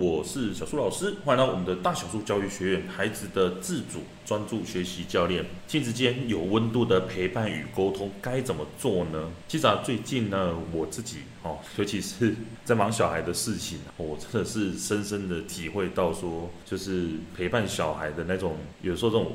我是小树老师，欢迎来到我们的大小树教育学院，孩子的自主专注学习教练，亲子间有温度的陪伴与沟通该怎么做呢？其实啊，最近呢，我自己哦，尤其是在忙小孩的事情，我真的是深深的体会到说，就是陪伴小孩的那种，有时候这种。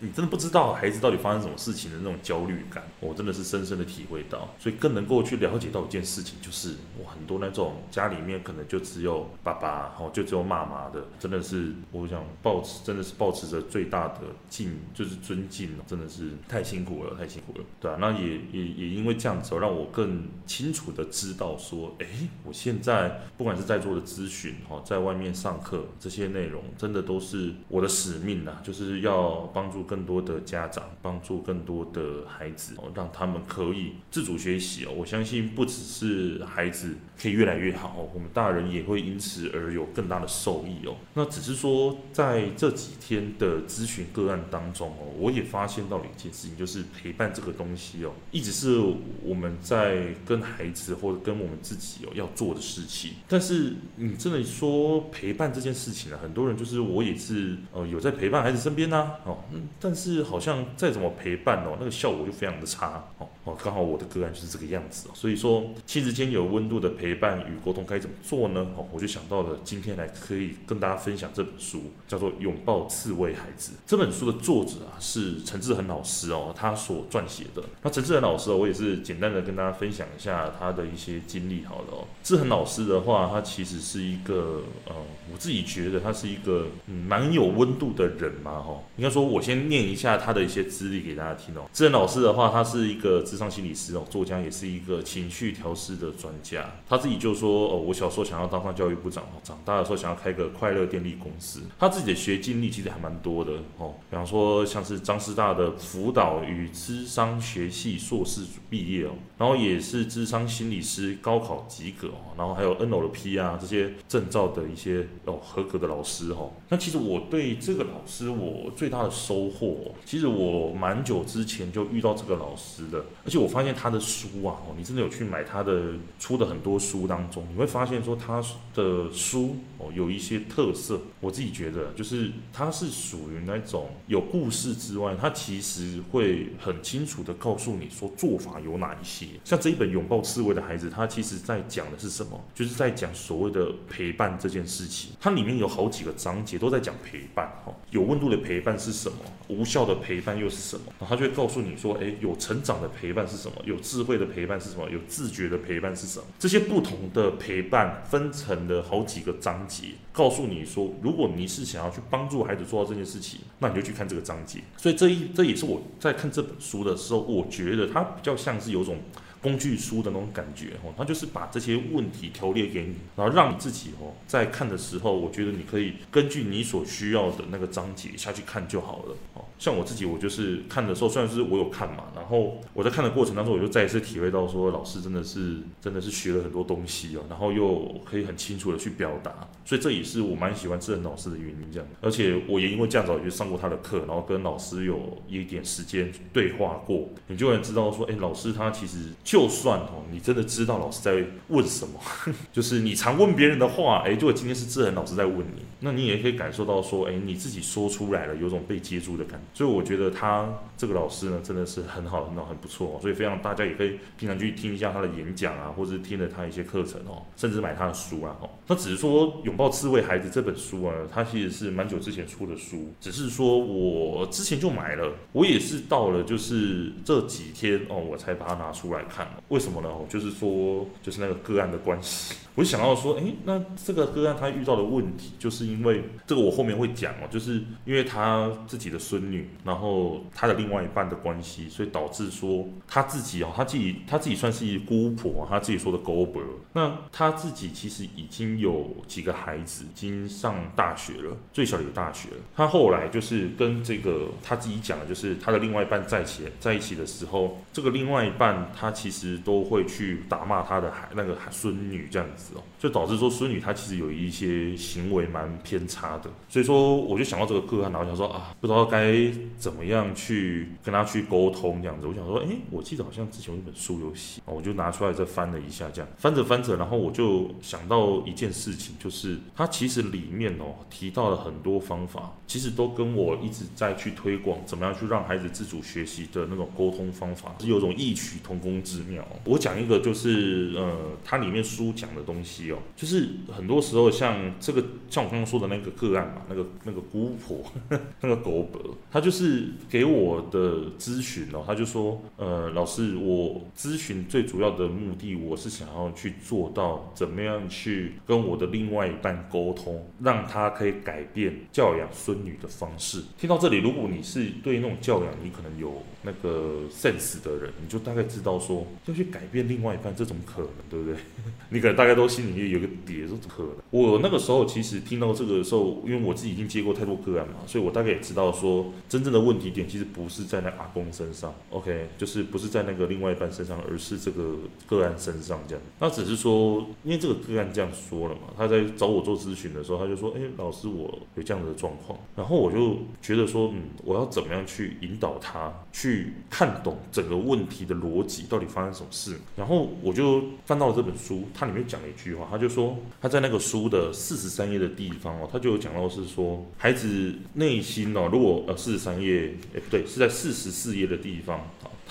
你真的不知道孩子到底发生什么事情的那种焦虑感，我真的是深深的体会到，所以更能够去了解到一件事情，就是我很多那种家里面可能就只有爸爸，哦，就只有妈妈的，真的是我想抱持，真的是抱持着最大的敬，就是尊敬，真的是太辛苦了，太辛苦了，对啊，那也也也因为这样子，让我更清楚的知道说，哎，我现在不管是在座的咨询，哈，在外面上课这些内容，真的都是我的使命呐，就是要帮助。更多的家长帮助更多的孩子哦，让他们可以自主学习哦。我相信不只是孩子可以越来越好，我们大人也会因此而有更大的受益哦。那只是说在这几天的咨询个案当中哦，我也发现到了一件事情，就是陪伴这个东西哦，一直是我们在跟孩子或者跟我们自己哦要做的事情。但是你真的说陪伴这件事情呢，很多人就是我也是呃有在陪伴孩子身边呐哦嗯。但是好像再怎么陪伴哦，那个效果就非常的差哦。哦，刚好我的个案就是这个样子哦，所以说亲子间有温度的陪伴与沟通该怎么做呢？哦，我就想到了今天来可以跟大家分享这本书，叫做《拥抱刺猬孩子》。这本书的作者啊是陈志恒老师哦，他所撰写的。那陈志恒老师哦，我也是简单的跟大家分享一下他的一些经历好了哦。志恒老师的话，他其实是一个呃，我自己觉得他是一个蛮有温度的人嘛哈。应该说，我先。念一下他的一些资历给大家听哦。志恒老师的话，他是一个商心理师哦，作家，也是一个情绪调试的专家。他自己就说哦，我小时候想要当上教育部长哦，长大的时候想要开个快乐电力公司。他自己的学经历其实还蛮多的哦，比方说像是张师大的辅导与智商学系硕士毕业哦，然后也是智商心理师高考及格哦，然后还有 NLP 啊这些证照的一些哦合格的老师哦。那其实我对这个老师，我最大的收获。其实我蛮久之前就遇到这个老师的，而且我发现他的书啊，哦，你真的有去买他的出的很多书当中，你会发现说他的书哦有一些特色，我自己觉得就是他是属于那种有故事之外，他其实会很清楚的告诉你说做法有哪一些。像这一本拥抱刺猬的孩子，他其实在讲的是什么？就是在讲所谓的陪伴这件事情。它里面有好几个章节都在讲陪伴，哈，有温度的陪伴是什么？无效的陪伴又是什么？然后他就会告诉你说，诶，有成长的陪陪伴是什么？有智慧的陪伴是什么？有自觉的陪伴是什么？这些不同的陪伴分成了好几个章节，告诉你说，如果你是想要去帮助孩子做到这件事情，那你就去看这个章节。所以这一这也是我在看这本书的时候，我觉得它比较像是有种。工具书的那种感觉哦，它就是把这些问题条列给你，然后让你自己哦在看的时候，我觉得你可以根据你所需要的那个章节下去看就好了哦。像我自己，我就是看的时候，虽然是我有看嘛，然后我在看的过程当中，我就再一次体会到说，老师真的是真的是学了很多东西哦，然后又可以很清楚的去表达，所以这也是我蛮喜欢志恒老师的原因这样。而且我也因为这样子，我就上过他的课，然后跟老师有一点时间对话过，你就能知道说，哎，老师他其实。就算哦，你真的知道老师在问什么，就是你常问别人的话，诶，如果今天是志恒老师在问你，那你也可以感受到说，诶，你自己说出来了，有种被接住的感觉。所以我觉得他这个老师呢，真的是很好，很好，很不错哦。所以非常大家也可以平常去听一下他的演讲啊，或者是听了他一些课程哦，甚至买他的书啊。哦，那只是说拥抱刺猬孩子这本书啊，它其实是蛮久之前出的书，只是说我之前就买了，我也是到了就是这几天哦，我才把它拿出来看。为什么呢？就是说，就是那个个案的关系。我就想到说，诶，那这个个案他遇到的问题，就是因为这个我后面会讲哦，就是因为他自己的孙女，然后他的另外一半的关系，所以导致说他自己哦，他自己他自己算是一姑婆，他自己说的姑婆。那他自己其实已经有几个孩子，已经上大学了，最小的有大学了。他后来就是跟这个他自己讲的，就是他的另外一半在一起在一起的时候，这个另外一半他其实都会去打骂他的孩那个孙女这样子哦。就导致说孙女她其实有一些行为蛮偏差的，所以说我就想到这个个案，然后想说啊，不知道该怎么样去跟他去沟通这样子。我想说，哎，我记得好像之前有一本书有写，我就拿出来再翻了一下，这样翻着翻着，然后我就想到一件事情，就是它其实里面哦提到了很多方法，其实都跟我一直在去推广怎么样去让孩子自主学习的那种沟通方法是有种异曲同工之妙。我讲一个就是呃，它里面书讲的东西哦，就是很多时候像这个像我刚刚说的那个个案嘛，那个那个姑婆 那个狗伯，他就是给我的咨询哦，他就说呃，老师，我咨询最主要的目的，我是想要去做到怎么样去跟我的另外一半沟通，让他可以改变教养孙女的方式。听到这里，如果你是对那种教养，你可能有那个 sense 的人，你就大概知道说要去改变另外一半，这种可能，对不对？你可能大概都心里面有个底，这种可能。我那个时候其实听到这个的时候，因为我自己已经接过太多个案嘛，所以我大概也知道说，真正的问题点其实不是在那阿公身上，OK，就是不是在那个另外一半身上，而是这个个案身上这样。那只是说，因为这个个案这样说了嘛，他在找我做咨询的时候，他就说，哎，老师，我有这样的状况。然后我就觉得说，嗯，我要怎么样去引导他去看懂整个问题的逻辑，到底发生什么事？然后我就翻到了这本书，它里面讲了一句话，他就说他在那个书的四十三页的地方哦，他就有讲到是说，孩子内心哦，如果呃四三页，哎不对，是在四十四页的地方。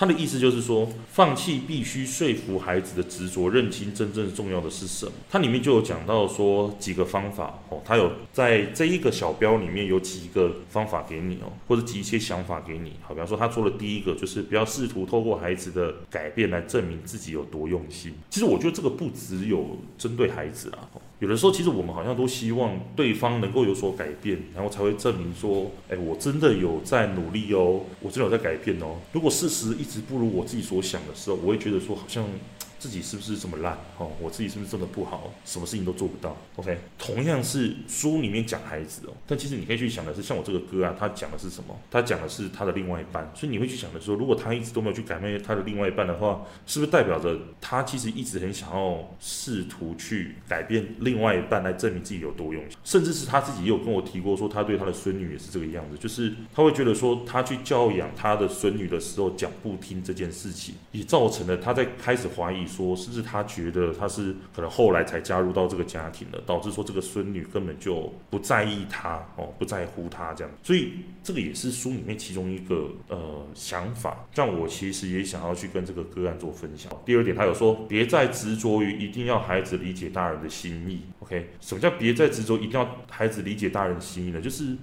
他的意思就是说，放弃必须说服孩子的执着，认清真正重要的是什么。它里面就有讲到说几个方法哦，他有在这一个小标里面有几个方法给你哦，或者几一些想法给你。好，比方说他做了第一个就是不要试图透过孩子的改变来证明自己有多用心。其实我觉得这个不只有针对孩子啊。有的时候，其实我们好像都希望对方能够有所改变，然后才会证明说，哎，我真的有在努力哦，我真的有在改变哦。如果事实一直不如我自己所想的时候，我会觉得说，好像。自己是不是这么烂？哦，我自己是不是这么不好？什么事情都做不到？OK，同样是书里面讲孩子哦，但其实你可以去想的是，像我这个哥啊，他讲的是什么？他讲的是他的另外一半，所以你会去想的说，如果他一直都没有去改变他的另外一半的话，是不是代表着他其实一直很想要试图去改变另外一半来证明自己有多用心？甚至是他自己也有跟我提过说，他对他的孙女也是这个样子，就是他会觉得说，他去教养他的孙女的时候讲不听这件事情，也造成了他在开始怀疑。说是不是他觉得他是可能后来才加入到这个家庭的，导致说这个孙女根本就不在意他哦，不在乎他这样，所以这个也是书里面其中一个呃想法，让我其实也想要去跟这个个案做分享。第二点，他有说别再执着于一定要孩子理解大人的心意。OK，什么叫别再执着一定要孩子理解大人的心意呢？就是。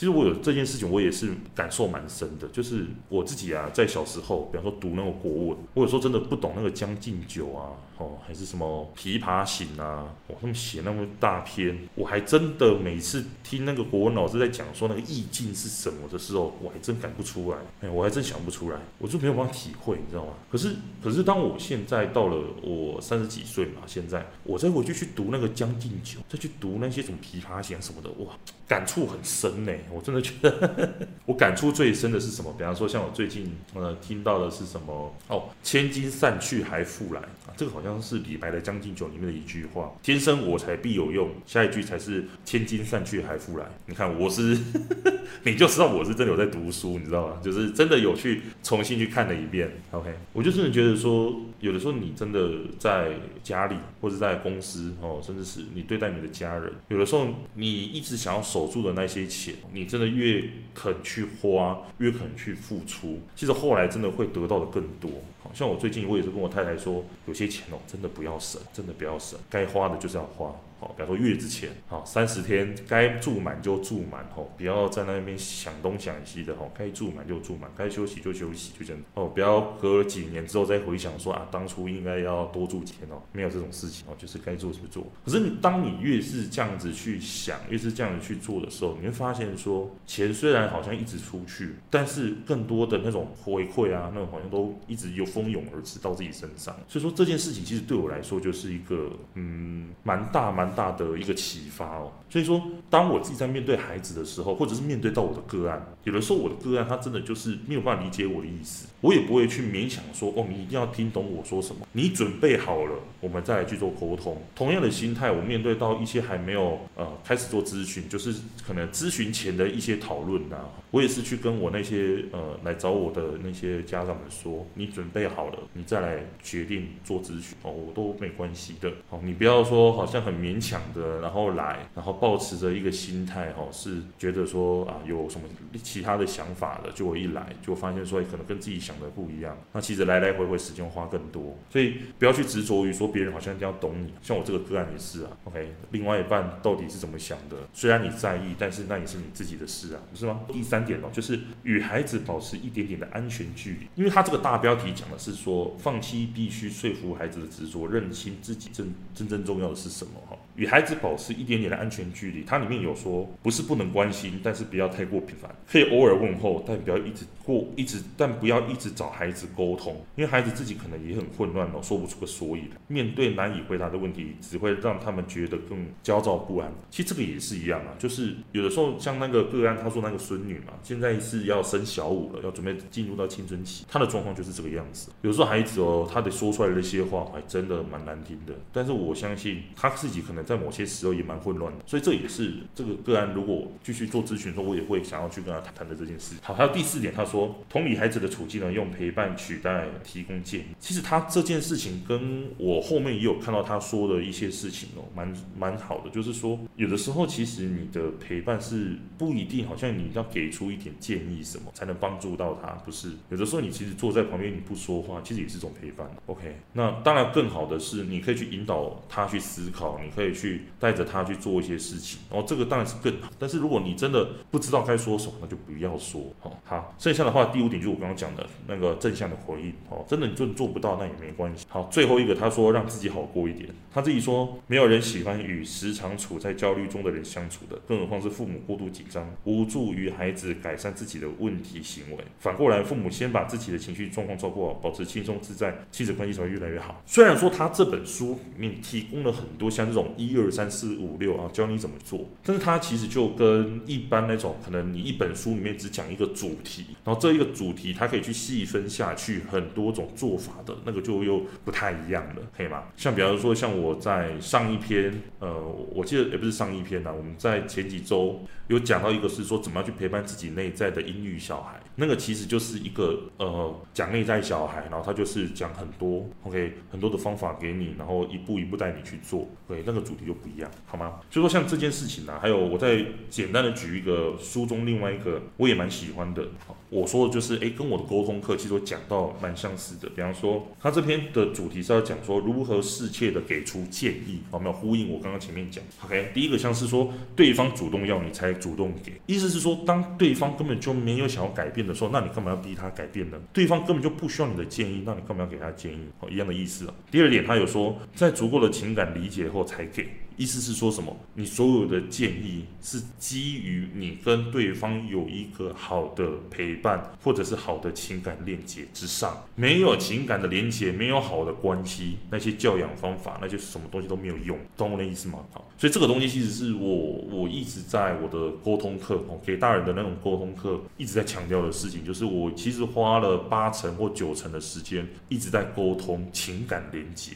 其实我有这件事情，我也是感受蛮深的。就是我自己啊，在小时候，比方说读那个国文，我有时候真的不懂那个《将进酒》啊，哦，还是什么《琵琶行》啊，哇，他们写那么大篇，我还真的每次听那个国文老师在讲说那个意境是什么的时候，我还真感不出来，哎，我还真想不出来，我就没有办法体会，你知道吗？可是，可是当我现在到了我三十几岁嘛，现在我再回去去读那个《将进酒》，再去读那些什么《琵琶行》什么的，哇，感触很深呢。我真的觉得，我感触最深的是什么？比方说，像我最近呃听到的是什么？哦，千金散去还复来啊，这个好像是李白的《将进酒》里面的一句话。天生我材必有用，下一句才是千金散去还复来。你看，我是，你就知道我是真的有在读书，你知道吗？就是真的有去重新去看了一遍。OK，我就真的觉得说，有的时候你真的在家里或者在公司哦，甚至是你对待你的家人，有的时候你一直想要守住的那些钱，你真的越肯去花，越肯去付出，其实后来真的会得到的更多。像我最近我也是跟我太太说，有些钱哦，真的不要省，真的不要省，该花的就是要花。好，比方说月子前，好三十天该住满就住满，吼，不要在那边想东想西的，吼，该住满就住满，该休息就休息，就这样，哦，不要隔几年之后再回想说啊，当初应该要多住几天哦，没有这种事情哦，就是该做就做。可是当你越是这样子去想，越是这样子去做的时候，你会发现说，钱虽然好像一直出去，但是更多的那种回馈啊，那种好像都一直有蜂拥而至到自己身上。所以说这件事情其实对我来说就是一个，嗯，蛮大蛮。大的一个启发哦。所以说，当我自己在面对孩子的时候，或者是面对到我的个案，有的时候我的个案他真的就是没有办法理解我的意思，我也不会去勉强说哦，你一定要听懂我说什么，你准备好了，我们再来去做沟通。同样的心态，我面对到一些还没有呃开始做咨询，就是可能咨询前的一些讨论呐，我也是去跟我那些呃来找我的那些家长们说，你准备好了，你再来决定做咨询哦，我都没关系的哦，你不要说好像很勉强的，然后来，然后抱持着一个心态哈，是觉得说啊有什么其他的想法的，就我一来就发现说可能跟自己想的不一样，那其实来来回回时间花更多，所以不要去执着于说别人好像一定要懂你，像我这个个案也是啊，OK，另外一半到底是怎么想的？虽然你在意，但是那也是你自己的事啊，不是吗？第三点哦，就是与孩子保持一点点的安全距离，因为他这个大标题讲的是说放弃必须说服孩子的执着，认清自己真真正重要的是什么哈。与孩子保持一点点的安全距离，它里面有说不是不能关心，但是不要太过频繁，可以偶尔问候，但不要一直过一直，但不要一直找孩子沟通，因为孩子自己可能也很混乱哦，说不出个所以然。面对难以回答的问题，只会让他们觉得更焦躁不安。其实这个也是一样啊，就是有的时候像那个个案，他说那个孙女嘛，现在是要生小五了，要准备进入到青春期，他的状况就是这个样子。有时候孩子哦，他得说出来那些话，还真的蛮难听的。但是我相信他自己可能。在某些时候也蛮混乱的，所以这也是这个个案如果继续做咨询的时候，我也会想要去跟他谈谈的这件事。好，还有第四点，他说同理孩子的处境呢，用陪伴取代提供建议。其实他这件事情跟我后面也有看到他说的一些事情哦，蛮蛮好的。就是说，有的时候其实你的陪伴是不一定，好像你要给出一点建议什么才能帮助到他，不是？有的时候你其实坐在旁边你不说话，其实也是一种陪伴。OK，那当然更好的是你可以去引导他去思考，你可以。去带着他去做一些事情，然后这个当然是更好。但是如果你真的不知道该说什么，那就不要说。好，好，剩下的话第五点就是我刚刚讲的那个正向的回应。哦，真的你就做不到，那也没关系。好，最后一个他说让自己好过一点。他自己说没有人喜欢与时常处在焦虑中的人相处的，更何况是父母过度紧张，无助于孩子改善自己的问题行为。反过来，父母先把自己的情绪状况照顾好，保持轻松自在，亲子关系才会越来越好。虽然说他这本书里面提供了很多像这种一二三四五六啊，教你怎么做。但是它其实就跟一般那种可能你一本书里面只讲一个主题，然后这一个主题它可以去细分下去很多种做法的那个就又不太一样了，可以吗？像比方说像我在上一篇，呃，我记得也不是上一篇啦，我们在前几周有讲到一个是说怎么样去陪伴自己内在的阴郁小孩，那个其实就是一个呃讲内在小孩，然后他就是讲很多 OK 很多的方法给你，然后一步一步带你去做，对，那个主题就不一样。好吗？就说像这件事情呢、啊，还有我再简单的举一个书中另外一个我也蛮喜欢的，我说的就是诶，跟我的沟通课其实我讲到蛮相似的。比方说，他这篇的主题是要讲说如何适切的给出建议，好没有呼应我刚刚前面讲。OK，第一个像是说对方主动要你才主动给，意思是说当对方根本就没有想要改变的时候，那你干嘛要逼他改变呢？对方根本就不需要你的建议，那你干嘛要给他建议？哦，一样的意思啊。第二点，他有说在足够的情感理解后才给。意思是说什么？你所有的建议是基于你跟对方有一个好的陪伴，或者是好的情感链接之上。没有情感的连接，没有好的关系，那些教养方法，那就是什么东西都没有用。懂我的意思吗？好，所以这个东西其实是我我一直在我的沟通课哦，给大人的那种沟通课一直在强调的事情，就是我其实花了八成或九成的时间一直在沟通情感连接。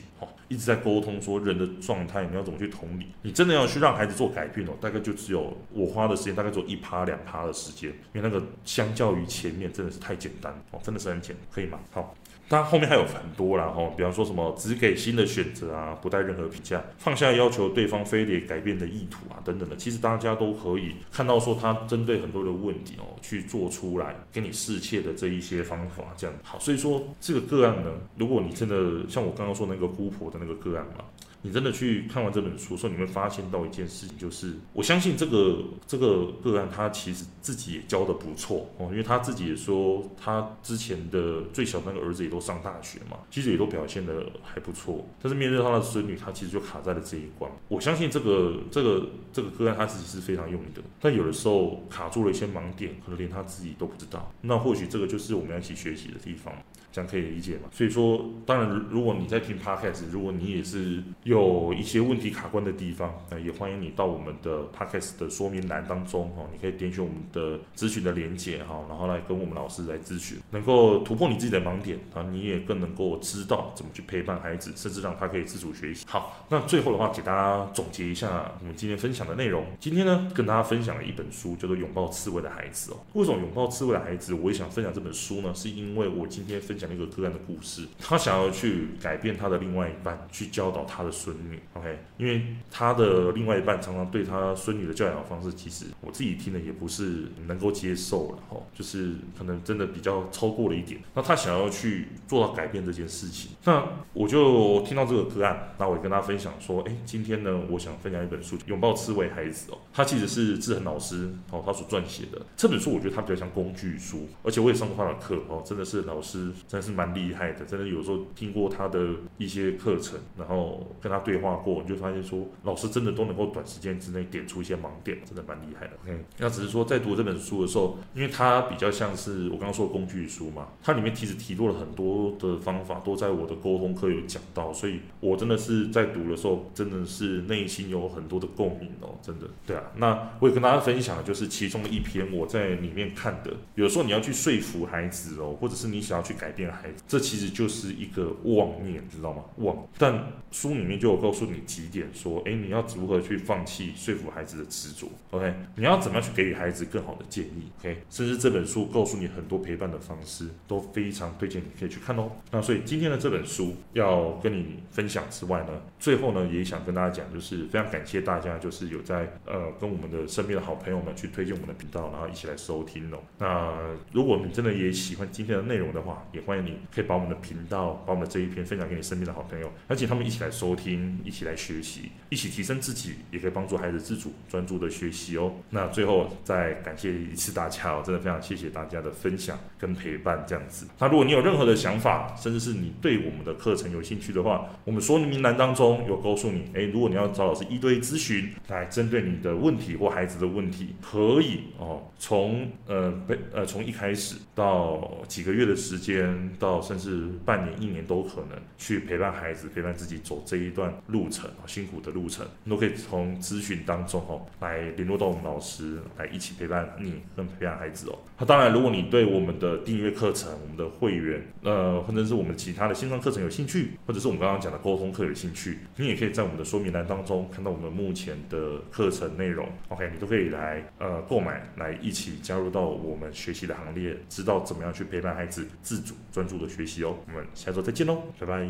一直在沟通说人的状态，你要怎么去同理？你真的要去让孩子做改变哦，大概就只有我花的时间，大概只有一趴两趴的时间，因为那个相较于前面真的是太简单哦，真的是很简单，可以吗？好。但后面还有很多啦，吼，比方说什么只给新的选择啊，不带任何评价，放下要求对方非得改变的意图啊，等等的，其实大家都可以看到说他针对很多的问题哦，去做出来给你试切的这一些方法，这样好。所以说这个个案呢，如果你真的像我刚刚说那个姑婆的那个个案嘛。你真的去看完这本书，说你会发现到一件事情，就是我相信这个这个个案，他其实自己也教得不错哦，因为他自己也说，他之前的最小的那个儿子也都上大学嘛，其实也都表现得还不错。但是面对他的孙女，他其实就卡在了这一关。我相信这个这个这个个案，他自己是非常用力的，但有的时候卡住了一些盲点，可能连他自己都不知道。那或许这个就是我们要一起学习的地方。这样可以理解吗？所以说，当然，如果你在听 Podcast，如果你也是有一些问题卡关的地方，那也欢迎你到我们的 Podcast 的说明栏当中哈，你可以点选我们的咨询的连接哈，然后来跟我们老师来咨询，能够突破你自己的盲点啊，你也更能够知道怎么去陪伴孩子，甚至让他可以自主学习。好，那最后的话，给大家总结一下我们今天分享的内容。今天呢，跟大家分享了一本书，叫做《拥抱刺猬的孩子》哦。为什么拥抱刺猬的孩子，我也想分享这本书呢？是因为我今天分享那个个案的故事，他想要去改变他的另外一半，去教导他的孙女。OK，因为他的另外一半常常对他孙女的教养方式，其实我自己听的也不是能够接受了哈，就是可能真的比较超过了一点。那他想要去做到改变这件事情，那我就听到这个个案，那我也跟他分享说，哎，今天呢，我想分享一本书，拥抱刺猬孩子哦，他其实是志恒老师哦，他所撰写的这本书，我觉得他比较像工具书，而且我也上过他的课哦，真的是老师真的是蛮厉害的，真的有时候听过他的一些课程，然后跟他对话过，你就发现说，老师真的都能够短时间之内点出一些盲点，真的蛮厉害的。OK，那只是说在读这本书的时候，因为它比较像是我刚刚说的工具书嘛，它里面其实提到了很多的方法，都在我的沟通课有讲到，所以我真的是在读的时候，真的是内心有很多的共鸣哦，真的。对啊，那我也跟大家分享的就是其中的一篇我在里面看的，有时候你要去说服孩子哦，或者是你想要去改变孩子，这其实就是一个妄念，知道吗？妄。但书里面就有告诉你几点，说，哎，你要如何去放弃说服孩子的执着？OK，你要怎么样去给予孩子更好的建议？OK，甚至这本书告诉你很多陪伴的方式，都非常推荐你可以去看哦。那所以今天的这本书要跟你分享之外呢，最后呢也想跟大家讲，就是非常感谢大家，就是有在呃跟我们的身边的好朋友们去推荐我们的频道，然后一起来收听哦。那如果你真的也喜欢今天的内容的话，也欢迎你可以把我们的频道，把我们的这一篇分享给你身边的好朋友，而且他们一起来收听，一起来学习，一起提升自己，也可以帮助孩子自主专注的学习哦。那最后再感谢一次大家哦，真的非常谢谢大家的分享跟陪伴这样子。那如果你有任何的想法，甚至是你对我们的课程有兴趣的话，我们说明栏当中有告诉你，诶，如果你要找老师一对一咨询，来针对你的问题或孩子的问题，可以哦，从呃被呃从一开始到几个月的时间，到甚至半年、一年都可能去陪伴孩子、陪伴自己走这一段路程，辛苦的路程，你都可以从咨询当中哦来联络到我们老师，来一起陪伴你跟陪伴孩子哦。那当然，如果你对我们的订阅课程、我们的会员，呃，或者是我们其他的线上课程有兴趣，或者是我们刚刚讲的沟通课有兴趣，你也可以在我们的说明栏当中看到我们目前的课程内容。OK，你都可以来呃购买，来一起加入到我们学习的行列，知道怎么样去陪伴孩子自主专注的学习哦。我们下周再见喽，拜拜。